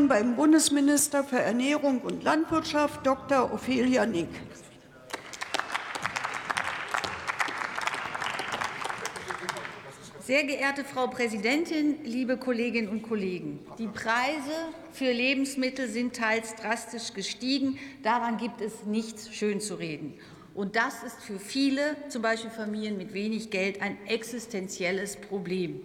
Ministerin beim Bundesminister für Ernährung und Landwirtschaft, Dr. Ophelia Nick. Sehr geehrte Frau Präsidentin, liebe Kolleginnen und Kollegen! Die Preise für Lebensmittel sind teils drastisch gestiegen. Daran gibt es nichts schönzureden. Und das ist für viele, zum Beispiel Familien mit wenig Geld, ein existenzielles Problem.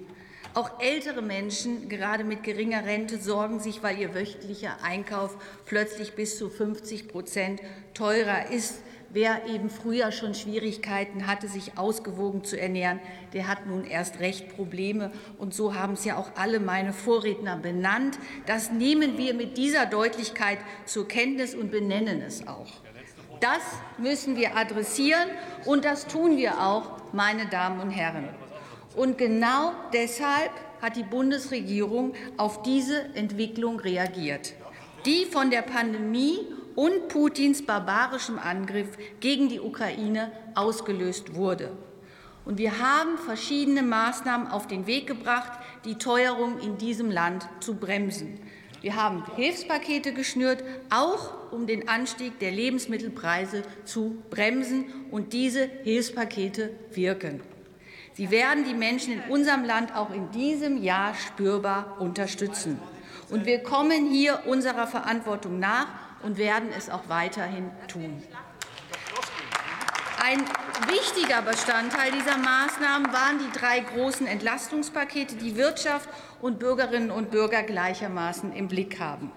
Auch ältere Menschen, gerade mit geringer Rente, sorgen sich, weil ihr wöchentlicher Einkauf plötzlich bis zu 50 Prozent teurer ist. Wer eben früher schon Schwierigkeiten hatte, sich ausgewogen zu ernähren, der hat nun erst recht Probleme. Und so haben es ja auch alle meine Vorredner benannt. Das nehmen wir mit dieser Deutlichkeit zur Kenntnis und benennen es auch. Das müssen wir adressieren, und das tun wir auch, meine Damen und Herren. Und genau deshalb hat die Bundesregierung auf diese Entwicklung reagiert, die von der Pandemie und Putins barbarischem Angriff gegen die Ukraine ausgelöst wurde. Und wir haben verschiedene Maßnahmen auf den Weg gebracht, die Teuerung in diesem Land zu bremsen. Wir haben Hilfspakete geschnürt, auch um den Anstieg der Lebensmittelpreise zu bremsen. Und diese Hilfspakete wirken. Sie werden die Menschen in unserem Land auch in diesem Jahr spürbar unterstützen. Und wir kommen hier unserer Verantwortung nach und werden es auch weiterhin tun. Ein wichtiger Bestandteil dieser Maßnahmen waren die drei großen Entlastungspakete, die Wirtschaft und Bürgerinnen und Bürger gleichermaßen im Blick haben.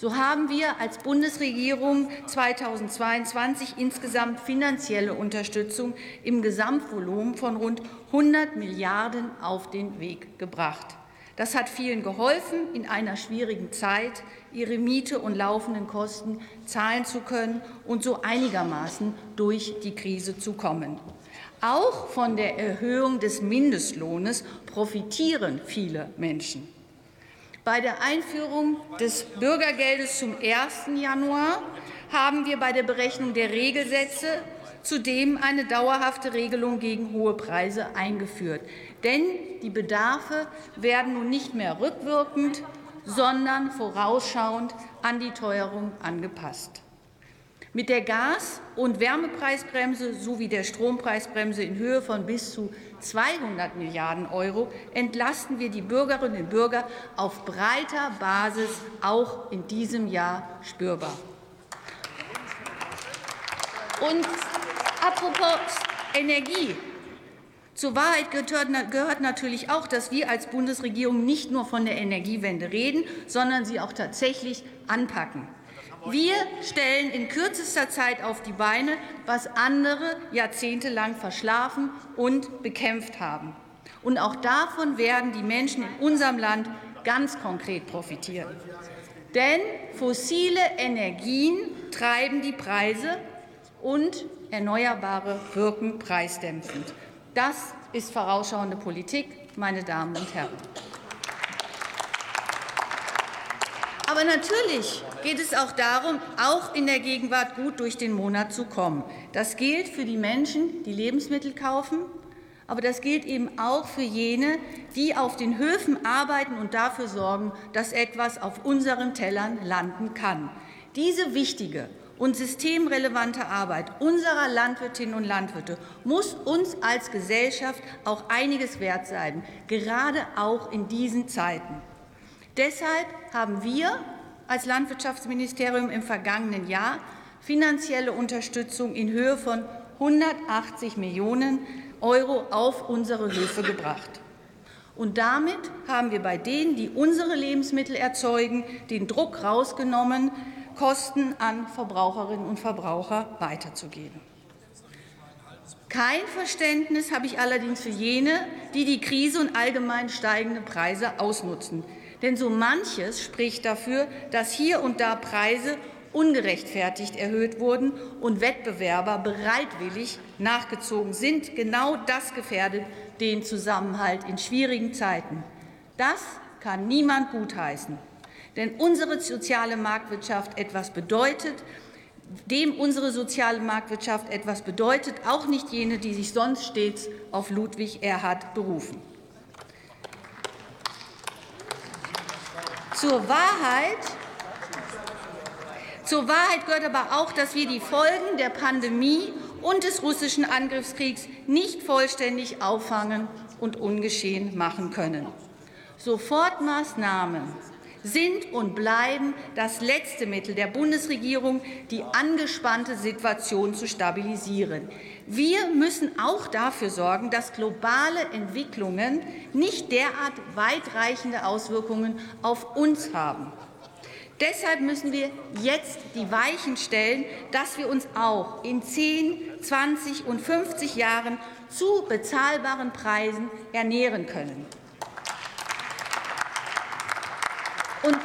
So haben wir als Bundesregierung 2022 insgesamt finanzielle Unterstützung im Gesamtvolumen von rund 100 Milliarden auf den Weg gebracht. Das hat vielen geholfen, in einer schwierigen Zeit ihre Miete und laufenden Kosten zahlen zu können und so einigermaßen durch die Krise zu kommen. Auch von der Erhöhung des Mindestlohnes profitieren viele Menschen. Bei der Einführung des Bürgergeldes zum 1. Januar haben wir bei der Berechnung der Regelsätze zudem eine dauerhafte Regelung gegen hohe Preise eingeführt. Denn die Bedarfe werden nun nicht mehr rückwirkend, sondern vorausschauend an die Teuerung angepasst. Mit der Gas- und Wärmepreisbremse sowie der Strompreisbremse in Höhe von bis zu 200 Milliarden Euro entlasten wir die Bürgerinnen und Bürger auf breiter Basis auch in diesem Jahr spürbar. Und apropos Energie. Zur Wahrheit gehört natürlich auch, dass wir als Bundesregierung nicht nur von der Energiewende reden, sondern sie auch tatsächlich anpacken. Wir stellen in kürzester Zeit auf die Beine, was andere jahrzehntelang verschlafen und bekämpft haben. Und auch davon werden die Menschen in unserem Land ganz konkret profitieren. Denn fossile Energien treiben die Preise und Erneuerbare wirken preisdämpfend. Das ist vorausschauende Politik, meine Damen und Herren. Aber natürlich geht es auch darum, auch in der Gegenwart gut durch den Monat zu kommen. Das gilt für die Menschen, die Lebensmittel kaufen, aber das gilt eben auch für jene, die auf den Höfen arbeiten und dafür sorgen, dass etwas auf unseren Tellern landen kann. Diese wichtige und systemrelevante Arbeit unserer Landwirtinnen und Landwirte muss uns als Gesellschaft auch einiges wert sein, gerade auch in diesen Zeiten. Deshalb haben wir als Landwirtschaftsministerium im vergangenen Jahr finanzielle Unterstützung in Höhe von 180 Millionen Euro auf unsere Höfe gebracht. Und damit haben wir bei denen, die unsere Lebensmittel erzeugen, den Druck rausgenommen, Kosten an Verbraucherinnen und Verbraucher weiterzugeben. Kein Verständnis habe ich allerdings für jene, die die Krise und allgemein steigende Preise ausnutzen. Denn so manches spricht dafür, dass hier und da Preise ungerechtfertigt erhöht wurden und Wettbewerber bereitwillig nachgezogen sind. Genau das gefährdet den Zusammenhalt in schwierigen Zeiten. Das kann niemand gutheißen. Denn unsere soziale Marktwirtschaft etwas bedeutet, dem unsere soziale Marktwirtschaft etwas bedeutet, auch nicht jene, die sich sonst stets auf Ludwig Erhard berufen. Zur Wahrheit, zur Wahrheit gehört aber auch, dass wir die Folgen der Pandemie und des russischen Angriffskriegs nicht vollständig auffangen und ungeschehen machen können. Sofortmaßnahmen sind und bleiben das letzte Mittel der Bundesregierung, die angespannte Situation zu stabilisieren. Wir müssen auch dafür sorgen, dass globale Entwicklungen nicht derart weitreichende Auswirkungen auf uns haben. Deshalb müssen wir jetzt die Weichen stellen, dass wir uns auch in 10, 20 und 50 Jahren zu bezahlbaren Preisen ernähren können. Und,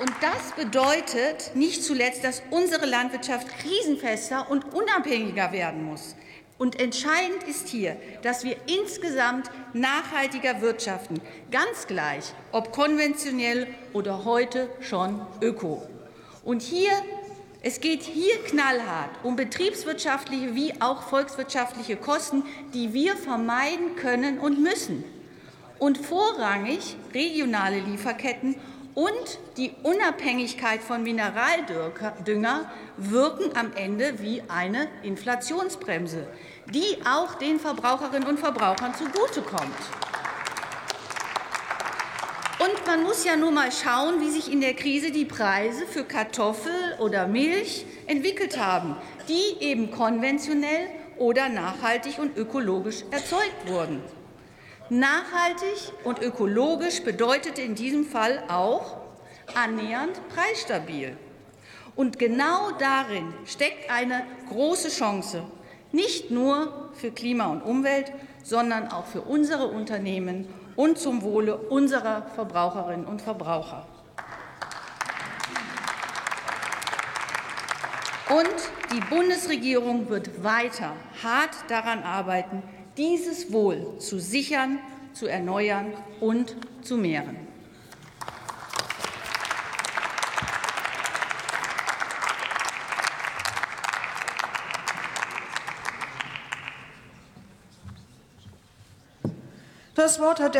und das bedeutet nicht zuletzt, dass unsere Landwirtschaft krisenfester und unabhängiger werden muss. Und entscheidend ist hier, dass wir insgesamt nachhaltiger wirtschaften, ganz gleich, ob konventionell oder heute schon öko. Und hier, es geht hier knallhart um betriebswirtschaftliche wie auch volkswirtschaftliche Kosten, die wir vermeiden können und müssen. Und vorrangig regionale Lieferketten und die Unabhängigkeit von Mineraldünger wirken am Ende wie eine Inflationsbremse, die auch den Verbraucherinnen und Verbrauchern zugutekommt. Und man muss ja nur mal schauen, wie sich in der Krise die Preise für Kartoffel oder Milch entwickelt haben, die eben konventionell oder nachhaltig und ökologisch erzeugt wurden. Nachhaltig und ökologisch bedeutet in diesem Fall auch annähernd preisstabil. Und genau darin steckt eine große Chance, nicht nur für Klima und Umwelt, sondern auch für unsere Unternehmen und zum Wohle unserer Verbraucherinnen und Verbraucher. Und die Bundesregierung wird weiter hart daran arbeiten, dieses Wohl zu sichern, zu erneuern und zu mehren. Das Wort hat der